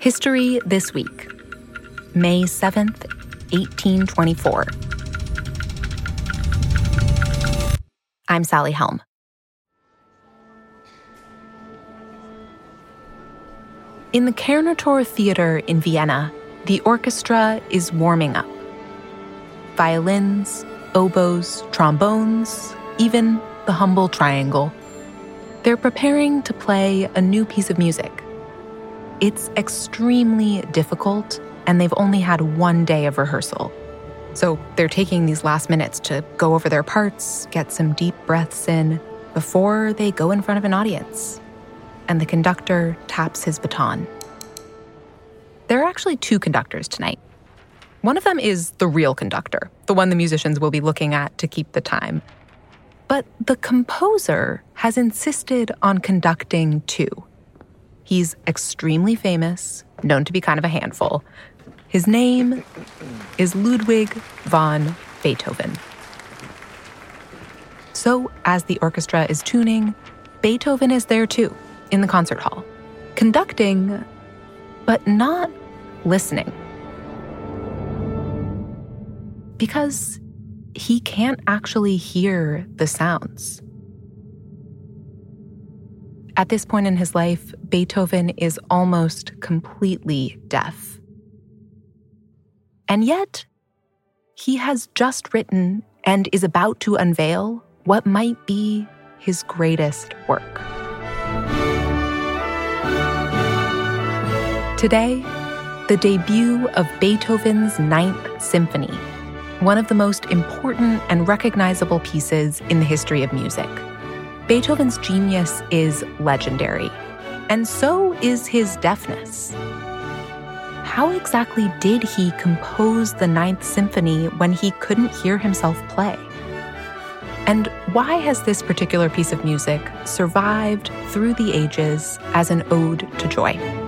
History This Week, May 7th, 1824. I'm Sally Helm. In the Kärntnertor Theater in Vienna, the orchestra is warming up. Violins, oboes, trombones, even the humble triangle. They're preparing to play a new piece of music. It's extremely difficult, and they've only had one day of rehearsal. So they're taking these last minutes to go over their parts, get some deep breaths in, before they go in front of an audience. And the conductor taps his baton. There are actually two conductors tonight. One of them is the real conductor, the one the musicians will be looking at to keep the time. But the composer has insisted on conducting too. He's extremely famous, known to be kind of a handful. His name is Ludwig van Beethoven. So, as the orchestra is tuning, Beethoven is there too, in the concert hall, conducting, but not listening. Because he can't actually hear the sounds. At this point in his life, Beethoven is almost completely deaf. And yet, he has just written and is about to unveil what might be his greatest work. Today, the debut of Beethoven's Ninth Symphony, one of the most important and recognizable pieces in the history of music. Beethoven's genius is legendary, and so is his deafness. How exactly did he compose the Ninth Symphony when he couldn't hear himself play? And why has this particular piece of music survived through the ages as an ode to joy?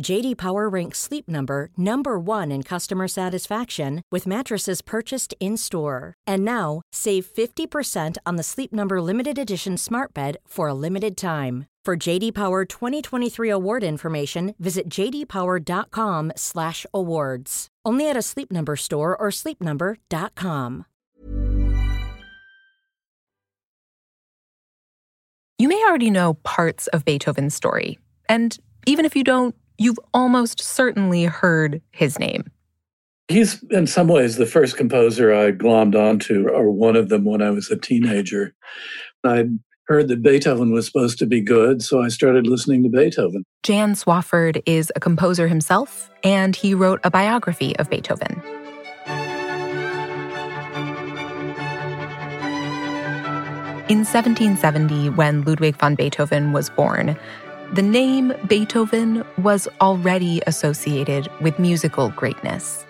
JD Power ranks Sleep Number number 1 in customer satisfaction with mattresses purchased in-store. And now, save 50% on the Sleep Number limited edition Smart Bed for a limited time. For JD Power 2023 award information, visit jdpower.com/awards. Only at a Sleep Number store or sleepnumber.com. You may already know parts of Beethoven's story, and even if you don't, you've almost certainly heard his name. He's in some ways the first composer I glommed onto, or one of them when I was a teenager. I heard that Beethoven was supposed to be good, so I started listening to Beethoven. Jan Swafford is a composer himself, and he wrote a biography of Beethoven. In 1770, when Ludwig van Beethoven was born, the name Beethoven was already associated with musical greatness,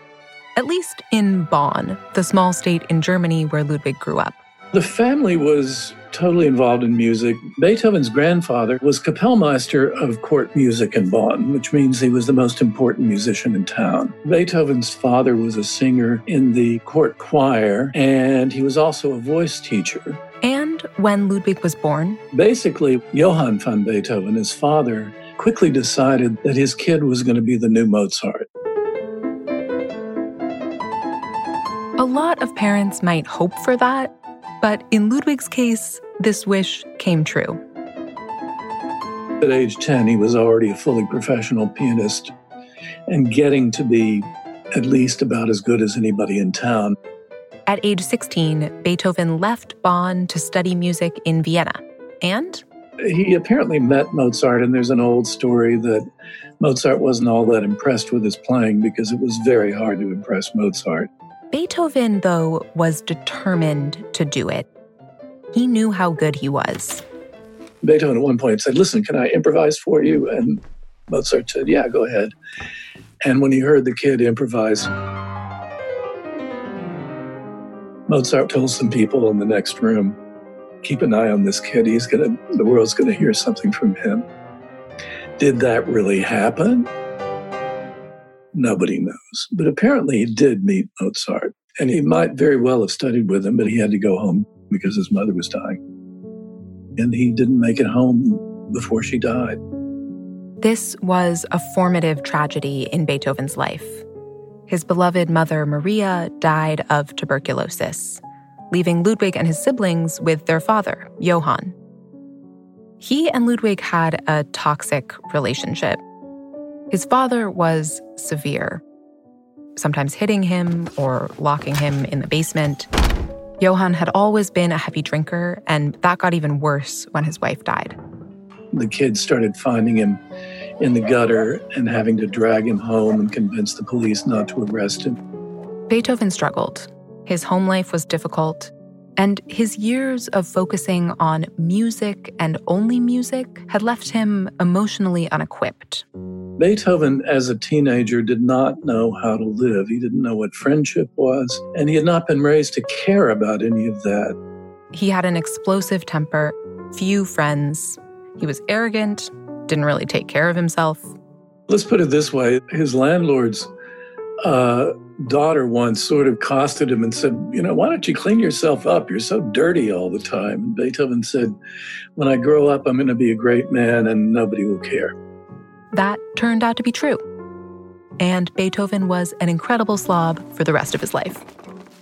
at least in Bonn, the small state in Germany where Ludwig grew up. The family was totally involved in music. Beethoven's grandfather was Kapellmeister of court music in Bonn, which means he was the most important musician in town. Beethoven's father was a singer in the court choir, and he was also a voice teacher. And when Ludwig was born, basically, Johann van Beethoven, his father, quickly decided that his kid was going to be the new Mozart. A lot of parents might hope for that, but in Ludwig's case, this wish came true. At age 10, he was already a fully professional pianist and getting to be at least about as good as anybody in town. At age 16, Beethoven left Bonn to study music in Vienna. And he apparently met Mozart, and there's an old story that Mozart wasn't all that impressed with his playing because it was very hard to impress Mozart. Beethoven, though, was determined to do it. He knew how good he was. Beethoven at one point said, Listen, can I improvise for you? And Mozart said, Yeah, go ahead. And when he heard the kid improvise, Mozart told some people in the next room, keep an eye on this kid. He's gonna the world's gonna hear something from him. Did that really happen? Nobody knows. But apparently he did meet Mozart. And he might very well have studied with him, but he had to go home because his mother was dying. And he didn't make it home before she died. This was a formative tragedy in Beethoven's life. His beloved mother, Maria, died of tuberculosis, leaving Ludwig and his siblings with their father, Johann. He and Ludwig had a toxic relationship. His father was severe, sometimes hitting him or locking him in the basement. Johann had always been a heavy drinker, and that got even worse when his wife died. The kids started finding him in the gutter and having to drag him home and convince the police not to arrest him. Beethoven struggled. His home life was difficult, and his years of focusing on music and only music had left him emotionally unequipped. Beethoven, as a teenager, did not know how to live. He didn't know what friendship was, and he had not been raised to care about any of that. He had an explosive temper, few friends. He was arrogant, didn't really take care of himself. Let's put it this way his landlord's uh, daughter once sort of costed him and said, You know, why don't you clean yourself up? You're so dirty all the time. And Beethoven said, When I grow up, I'm going to be a great man and nobody will care. That turned out to be true. And Beethoven was an incredible slob for the rest of his life.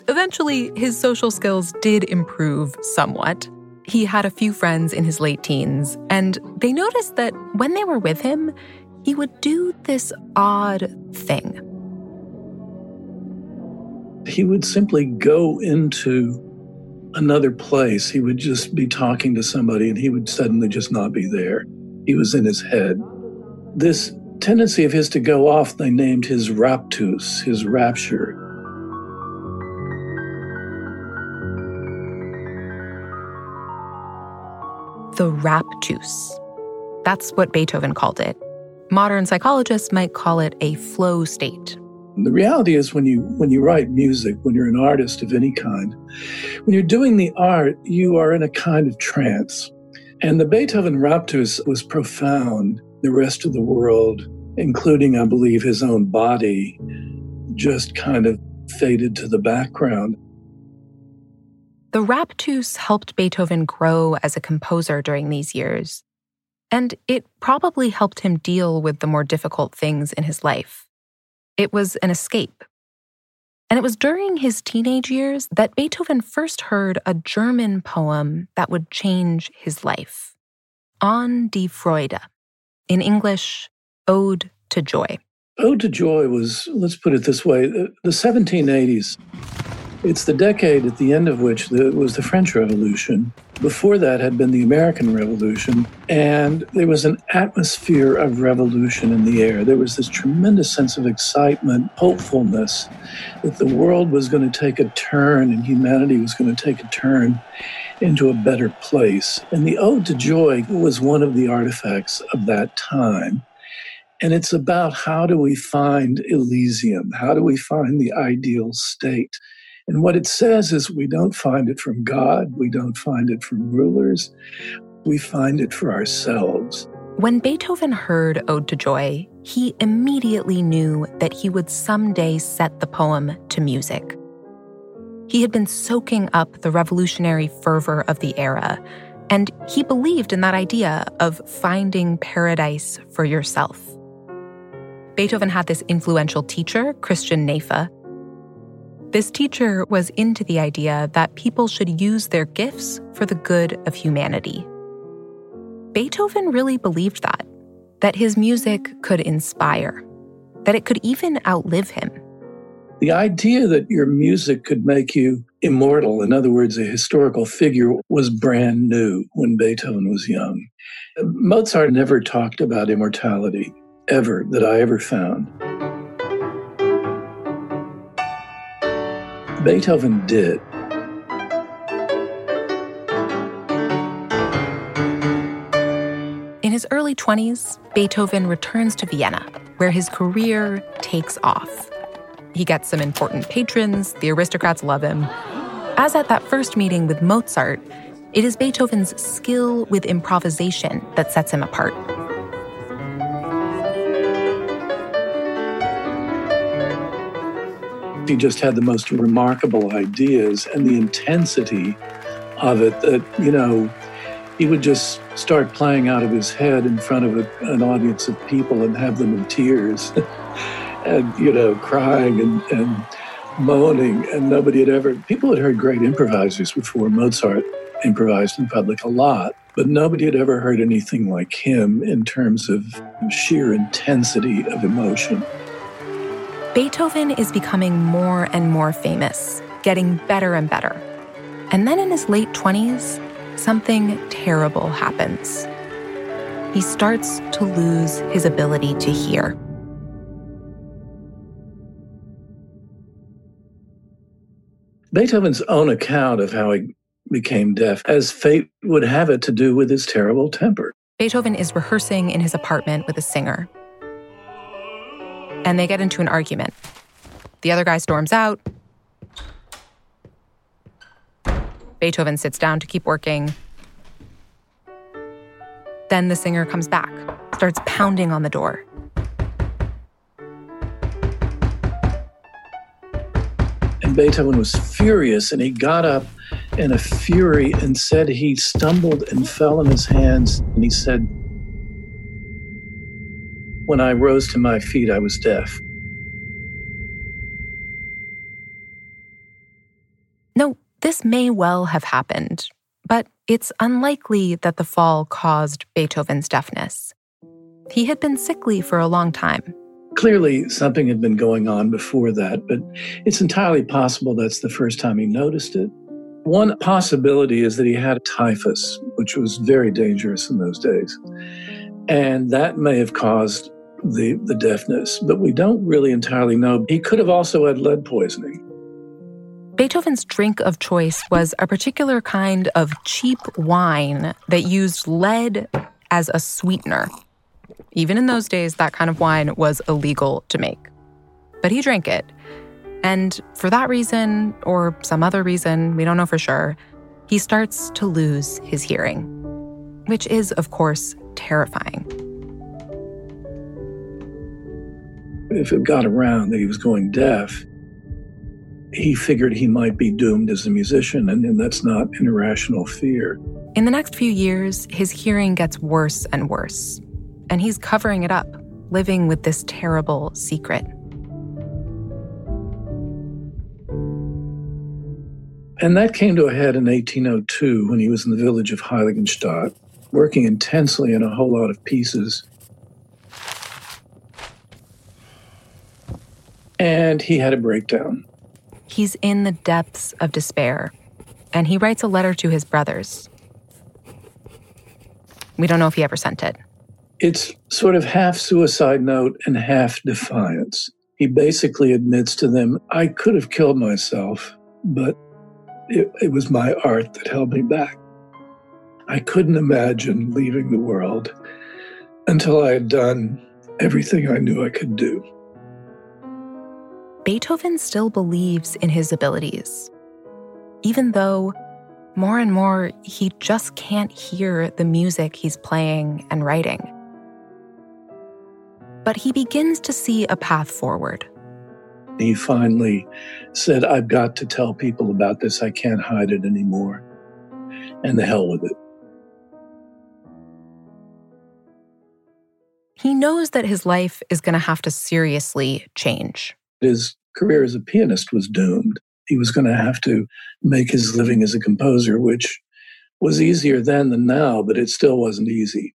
Eventually, his social skills did improve somewhat. He had a few friends in his late teens, and they noticed that when they were with him, he would do this odd thing. He would simply go into another place. He would just be talking to somebody and he would suddenly just not be there. He was in his head. This tendency of his to go off, they named his raptus, his rapture. the raptus. That's what Beethoven called it. Modern psychologists might call it a flow state. The reality is when you when you write music, when you're an artist of any kind, when you're doing the art, you are in a kind of trance. And the Beethoven raptus was profound. The rest of the world, including I believe his own body, just kind of faded to the background. The raptus helped Beethoven grow as a composer during these years, and it probably helped him deal with the more difficult things in his life. It was an escape. And it was during his teenage years that Beethoven first heard a German poem that would change his life An die Freude. In English, Ode to Joy. Ode to Joy was, let's put it this way, the 1780s it's the decade at the end of which the, was the French Revolution. Before that had been the American Revolution, and there was an atmosphere of revolution in the air. There was this tremendous sense of excitement, hopefulness that the world was going to take a turn and humanity was going to take a turn into a better place. And the Ode to Joy was one of the artifacts of that time. And it's about how do we find Elysium? How do we find the ideal state? And what it says is we don't find it from God, we don't find it from rulers, we find it for ourselves. When Beethoven heard Ode to Joy, he immediately knew that he would someday set the poem to music. He had been soaking up the revolutionary fervor of the era, and he believed in that idea of finding paradise for yourself. Beethoven had this influential teacher, Christian Neefe, this teacher was into the idea that people should use their gifts for the good of humanity. Beethoven really believed that, that his music could inspire, that it could even outlive him. The idea that your music could make you immortal, in other words, a historical figure, was brand new when Beethoven was young. Mozart never talked about immortality, ever, that I ever found. Beethoven did. In his early 20s, Beethoven returns to Vienna, where his career takes off. He gets some important patrons, the aristocrats love him. As at that first meeting with Mozart, it is Beethoven's skill with improvisation that sets him apart. He just had the most remarkable ideas and the intensity of it that, you know, he would just start playing out of his head in front of a, an audience of people and have them in tears and, you know, crying and, and moaning. And nobody had ever, people had heard great improvisers before. Mozart improvised in public a lot, but nobody had ever heard anything like him in terms of sheer intensity of emotion. Beethoven is becoming more and more famous, getting better and better. And then in his late 20s, something terrible happens. He starts to lose his ability to hear. Beethoven's own account of how he became deaf, as fate would have it, to do with his terrible temper. Beethoven is rehearsing in his apartment with a singer and they get into an argument. The other guy storms out. Beethoven sits down to keep working. Then the singer comes back, starts pounding on the door. Beethoven was furious and he got up in a fury and said he stumbled and fell on his hands. And he said, when I rose to my feet, I was deaf. No, this may well have happened, but it's unlikely that the fall caused Beethoven's deafness. He had been sickly for a long time. Clearly, something had been going on before that, but it's entirely possible that's the first time he noticed it. One possibility is that he had typhus, which was very dangerous in those days. And that may have caused the, the deafness, but we don't really entirely know. He could have also had lead poisoning. Beethoven's drink of choice was a particular kind of cheap wine that used lead as a sweetener. Even in those days, that kind of wine was illegal to make. But he drank it. And for that reason, or some other reason, we don't know for sure, he starts to lose his hearing, which is, of course, terrifying. if it got around that he was going deaf, he figured he might be doomed as a musician, and, and that's not an irrational fear. In the next few years, his hearing gets worse and worse, and he's covering it up, living with this terrible secret. And that came to a head in 1802 when he was in the village of Heiligenstadt, working intensely on a whole lot of pieces and he had a breakdown. He's in the depths of despair, and he writes a letter to his brothers. We don't know if he ever sent it. It's sort of half suicide note and half defiance. He basically admits to them, I could have killed myself, but it, it was my art that held me back. I couldn't imagine leaving the world until I had done everything I knew I could do. Beethoven still believes in his abilities, even though more and more he just can't hear the music he's playing and writing. But he begins to see a path forward. He finally said, I've got to tell people about this. I can't hide it anymore. And the hell with it. He knows that his life is going to have to seriously change. His career as a pianist was doomed. He was going to have to make his living as a composer, which was easier then than now, but it still wasn't easy.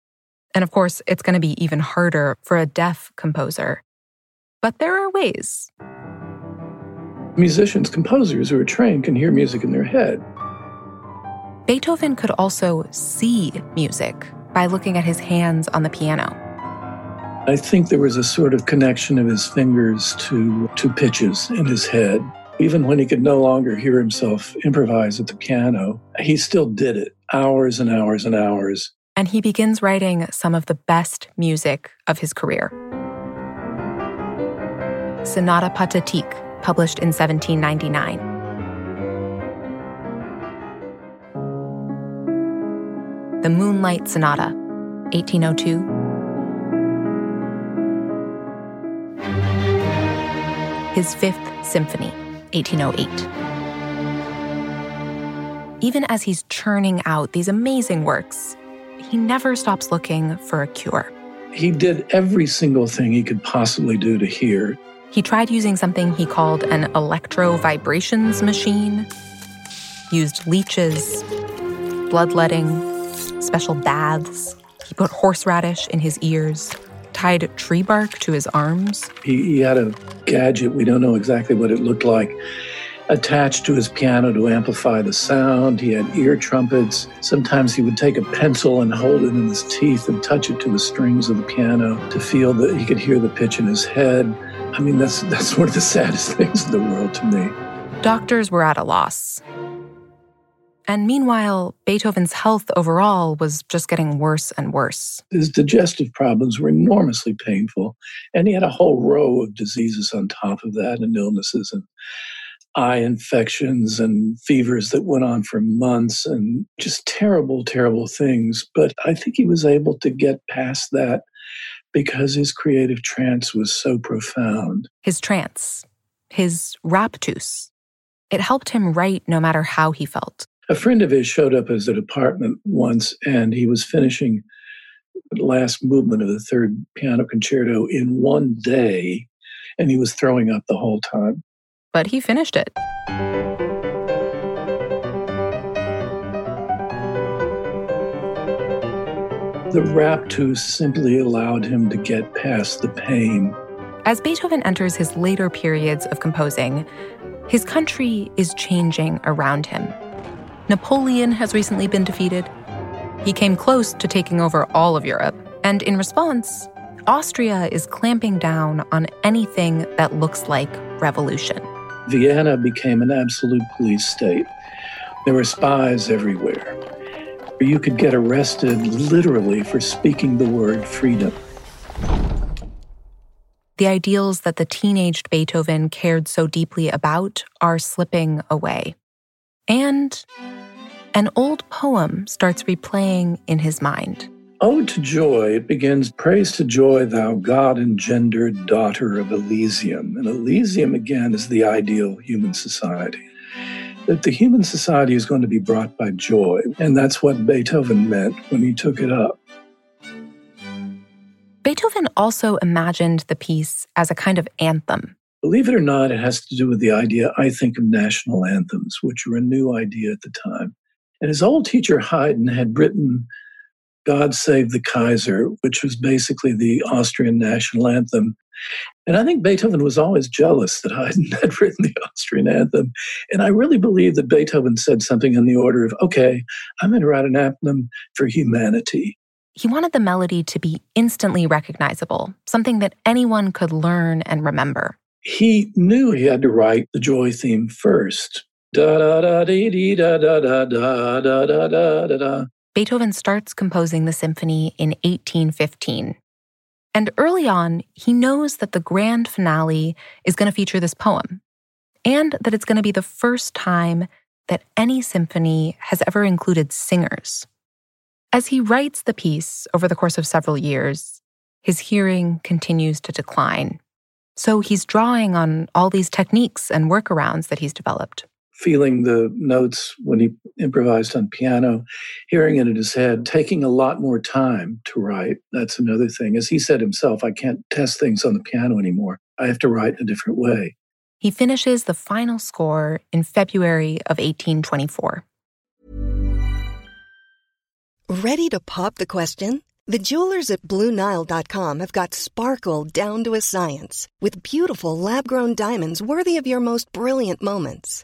And of course, it's going to be even harder for a deaf composer. But there are ways. Musicians, composers who are trained can hear music in their head. Beethoven could also see music by looking at his hands on the piano. I think there was a sort of connection of his fingers to, to pitches in his head. Even when he could no longer hear himself improvise at the piano, he still did it hours and hours and hours. And he begins writing some of the best music of his career. Sonata Pathétique, published in 1799. The Moonlight Sonata, 1802. His Fifth Symphony, 1808. Even as he's churning out these amazing works, he never stops looking for a cure. He did every single thing he could possibly do to hear. He tried using something he called an electro vibrations machine, used leeches, bloodletting, special baths. He put horseradish in his ears, tied tree bark to his arms. He, he had a gadget, we don't know exactly what it looked like, attached to his piano to amplify the sound. He had ear trumpets. Sometimes he would take a pencil and hold it in his teeth and touch it to the strings of the piano to feel that he could hear the pitch in his head. I mean, that's, that's one of the saddest things in the world to me. Doctors were at a loss. And meanwhile, Beethoven's health overall was just getting worse and worse. His digestive problems were enormously painful, and he had a whole row of diseases on top of that and illnesses and eye infections and fevers that went on for months and just terrible, terrible things. But I think he was able to get past that because his creative trance was so profound. His trance, his raptus, it helped him write no matter how he felt. A friend of his showed up at his apartment once and he was finishing the last movement of the third piano concerto in one day and he was throwing up the whole time but he finished it. The raptus simply allowed him to get past the pain. As Beethoven enters his later periods of composing, his country is changing around him. Napoleon has recently been defeated. He came close to taking over all of Europe, and in response, Austria is clamping down on anything that looks like revolution. Vienna became an absolute police state. There were spies everywhere. You could get arrested literally for speaking the word freedom. The ideals that the teenaged Beethoven cared so deeply about are slipping away. And an old poem starts replaying in his mind. Ode to Joy it begins Praise to Joy, thou God engendered daughter of Elysium. And Elysium, again, is the ideal human society. That the human society is going to be brought by joy. And that's what Beethoven meant when he took it up. Beethoven also imagined the piece as a kind of anthem. Believe it or not, it has to do with the idea, I think, of national anthems, which were a new idea at the time. And his old teacher, Haydn, had written God Save the Kaiser, which was basically the Austrian national anthem. And I think Beethoven was always jealous that Haydn had written the Austrian anthem. And I really believe that Beethoven said something in the order of, okay, I'm going to write an anthem for humanity. He wanted the melody to be instantly recognizable, something that anyone could learn and remember. He knew he had to write the joy theme first. Da da da dee dee da da da da da da da da. Beethoven starts composing the symphony in 1815. And early on, he knows that the grand finale is going to feature this poem, and that it's going to be the first time that any symphony has ever included singers. As he writes the piece over the course of several years, his hearing continues to decline. So he's drawing on all these techniques and workarounds that he's developed feeling the notes when he improvised on piano, hearing it in his head, taking a lot more time to write. That's another thing. As he said himself, I can't test things on the piano anymore. I have to write in a different way. He finishes the final score in February of 1824. Ready to pop the question? The jewelers at BlueNile.com have got sparkle down to a science with beautiful lab grown diamonds worthy of your most brilliant moments.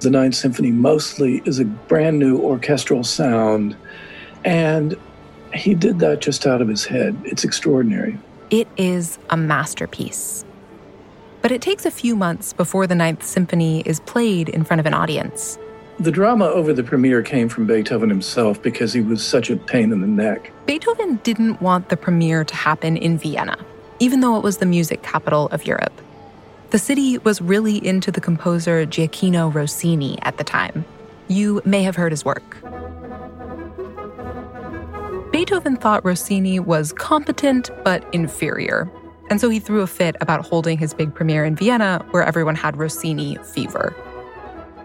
The Ninth Symphony mostly is a brand new orchestral sound, and he did that just out of his head. It's extraordinary. It is a masterpiece. But it takes a few months before the Ninth Symphony is played in front of an audience. The drama over the premiere came from Beethoven himself because he was such a pain in the neck. Beethoven didn't want the premiere to happen in Vienna, even though it was the music capital of Europe. The city was really into the composer Gioacchino Rossini at the time. You may have heard his work. Beethoven thought Rossini was competent but inferior, and so he threw a fit about holding his big premiere in Vienna where everyone had Rossini fever.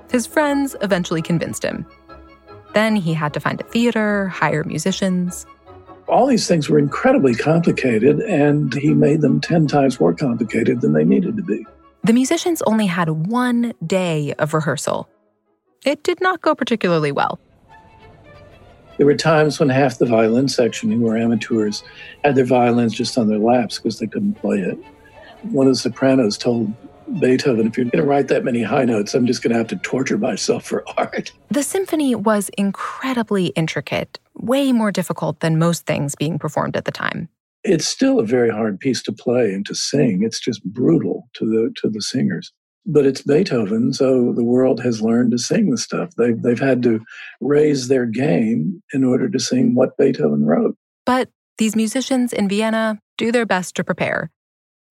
His friends eventually convinced him. Then he had to find a theater, hire musicians. All these things were incredibly complicated, and he made them 10 times more complicated than they needed to be. The musicians only had one day of rehearsal. It did not go particularly well. There were times when half the violin section, who were amateurs, had their violins just on their laps because they couldn't play it. One of the sopranos told Beethoven, if you're going to write that many high notes, I'm just going to have to torture myself for art. The symphony was incredibly intricate, way more difficult than most things being performed at the time. It's still a very hard piece to play and to sing. It's just brutal to the to the singers. But it's Beethoven, so the world has learned to sing the stuff. They've they've had to raise their game in order to sing what Beethoven wrote. But these musicians in Vienna do their best to prepare.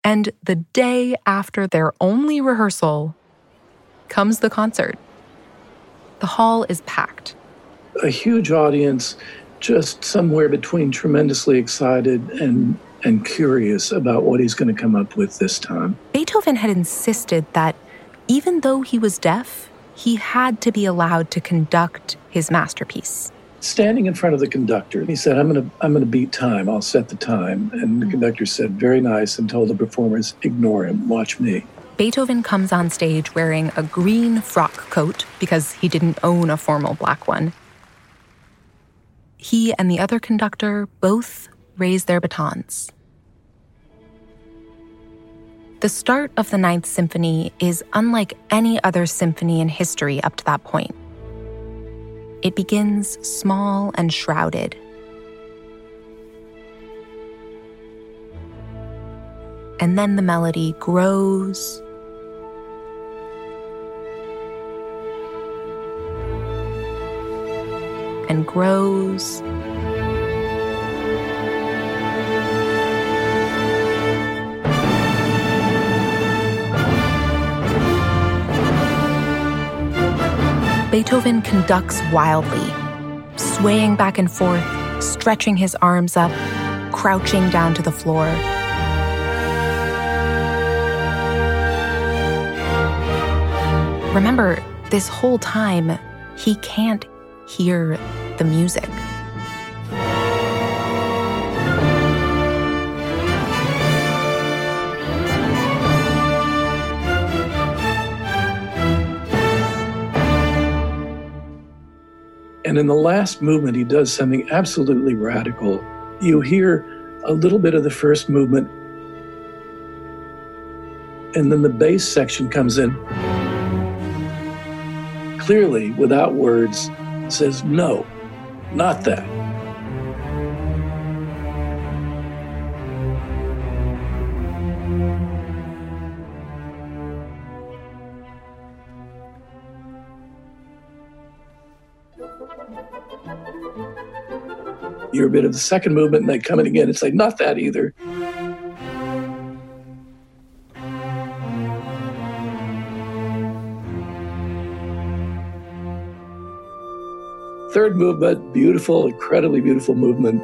And the day after their only rehearsal comes the concert. The hall is packed. A huge audience, just somewhere between tremendously excited and, and curious about what he's going to come up with this time. Beethoven had insisted that even though he was deaf, he had to be allowed to conduct his masterpiece standing in front of the conductor. He said, I'm going to I'm going to beat time. I'll set the time. And the conductor said, very nice, and told the performers, ignore him, watch me. Beethoven comes on stage wearing a green frock coat because he didn't own a formal black one. He and the other conductor both raise their batons. The start of the Ninth Symphony is unlike any other symphony in history up to that point. It begins small and shrouded. And then the melody grows and grows. Beethoven conducts wildly, swaying back and forth, stretching his arms up, crouching down to the floor. Remember, this whole time, he can't hear the music. And in the last movement, he does something absolutely radical. You hear a little bit of the first movement, and then the bass section comes in. Clearly, without words, says, No, not that. You're a bit of the second movement, and they come in again and say, not that either. Third movement, beautiful, incredibly beautiful movement.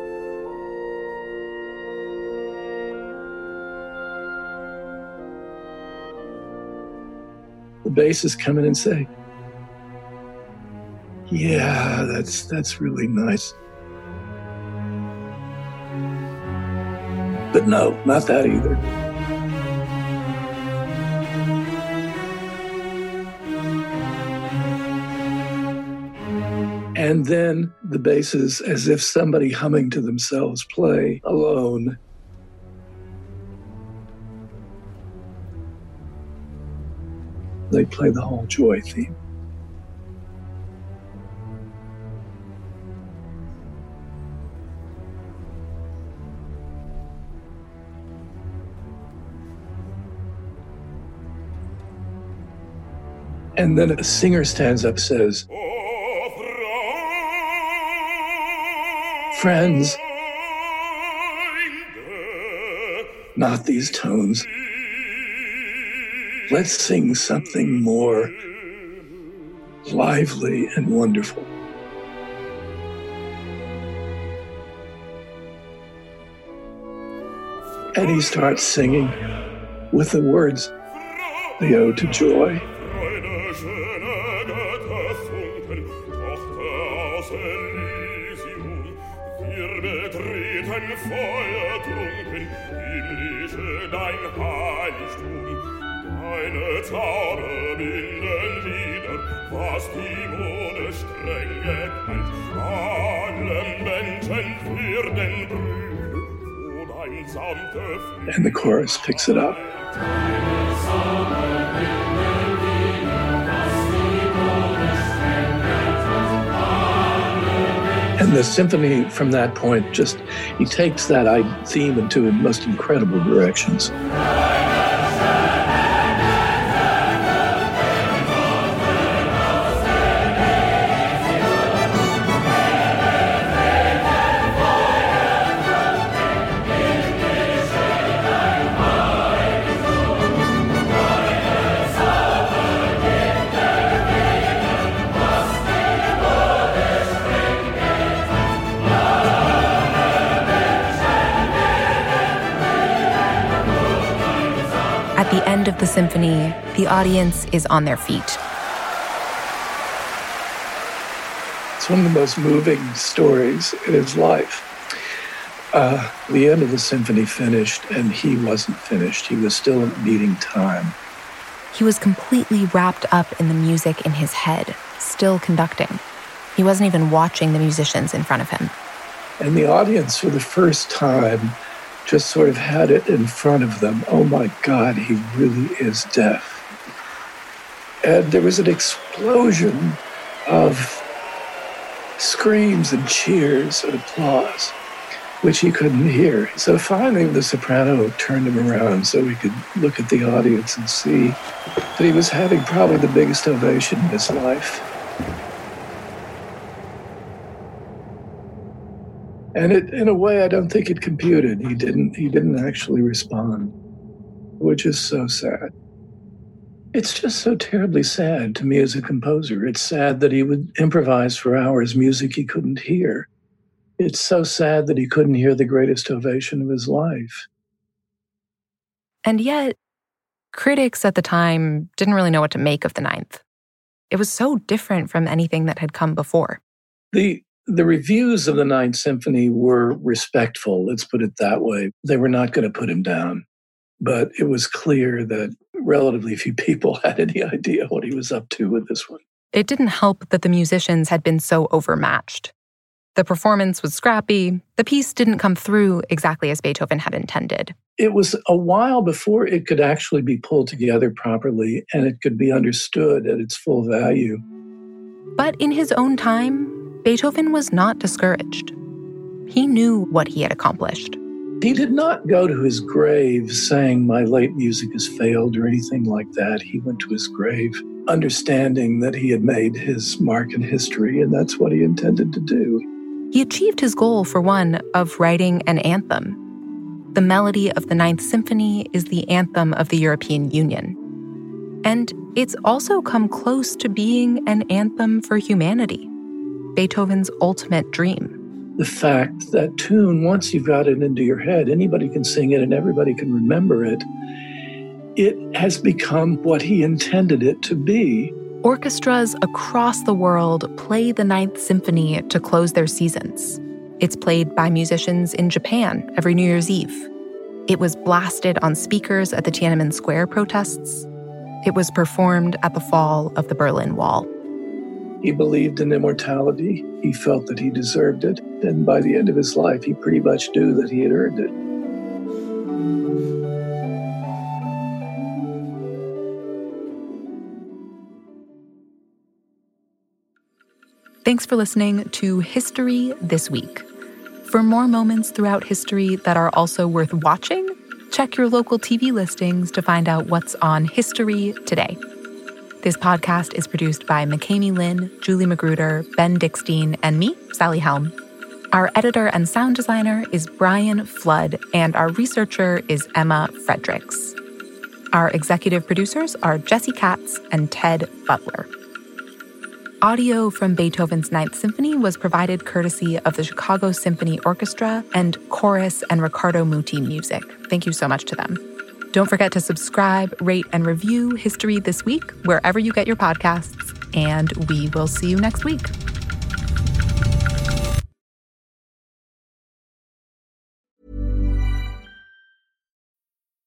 The basses come in and say, Yeah, that's that's really nice. But no, not that either. And then the basses, as if somebody humming to themselves, play alone. They play the whole joy theme. And then a singer stands up says, Friends, not these tones. Let's sing something more lively and wonderful. And he starts singing with the words, the Ode to Joy. And the chorus picks it up. And the symphony from that point just, he takes that theme into most incredible directions. Symphony, the audience is on their feet. It's one of the most moving stories in his life. Uh, the end of the symphony finished, and he wasn't finished. He was still beating time. He was completely wrapped up in the music in his head, still conducting. He wasn't even watching the musicians in front of him. And the audience, for the first time, just sort of had it in front of them. Oh my God, he really is deaf. And there was an explosion of screams and cheers and applause, which he couldn't hear. So finally, the soprano turned him around so we could look at the audience and see that he was having probably the biggest ovation in his life. And it, in a way, I don't think it computed. He didn't. He didn't actually respond, which is so sad. It's just so terribly sad to me as a composer. It's sad that he would improvise for hours music he couldn't hear. It's so sad that he couldn't hear the greatest ovation of his life. And yet, critics at the time didn't really know what to make of the ninth. It was so different from anything that had come before. The the reviews of the Ninth Symphony were respectful, let's put it that way. They were not going to put him down. But it was clear that relatively few people had any idea what he was up to with this one. It didn't help that the musicians had been so overmatched. The performance was scrappy. The piece didn't come through exactly as Beethoven had intended. It was a while before it could actually be pulled together properly and it could be understood at its full value. But in his own time, Beethoven was not discouraged. He knew what he had accomplished. He did not go to his grave saying, My late music has failed or anything like that. He went to his grave understanding that he had made his mark in history, and that's what he intended to do. He achieved his goal, for one, of writing an anthem. The melody of the Ninth Symphony is the anthem of the European Union. And it's also come close to being an anthem for humanity. Beethoven's ultimate dream. The fact that tune, once you've got it into your head, anybody can sing it and everybody can remember it, it has become what he intended it to be. Orchestras across the world play the Ninth Symphony to close their seasons. It's played by musicians in Japan every New Year's Eve. It was blasted on speakers at the Tiananmen Square protests. It was performed at the fall of the Berlin Wall. He believed in immortality. He felt that he deserved it. And by the end of his life, he pretty much knew that he had earned it. Thanks for listening to History This Week. For more moments throughout history that are also worth watching, check your local TV listings to find out what's on History Today. This podcast is produced by McKamey Lynn, Julie Magruder, Ben Dickstein, and me, Sally Helm. Our editor and sound designer is Brian Flood, and our researcher is Emma Fredericks. Our executive producers are Jesse Katz and Ted Butler. Audio from Beethoven's Ninth Symphony was provided courtesy of the Chicago Symphony Orchestra and Chorus and Riccardo Muti Music. Thank you so much to them. Don't forget to subscribe, rate, and review History This Week wherever you get your podcasts, and we will see you next week.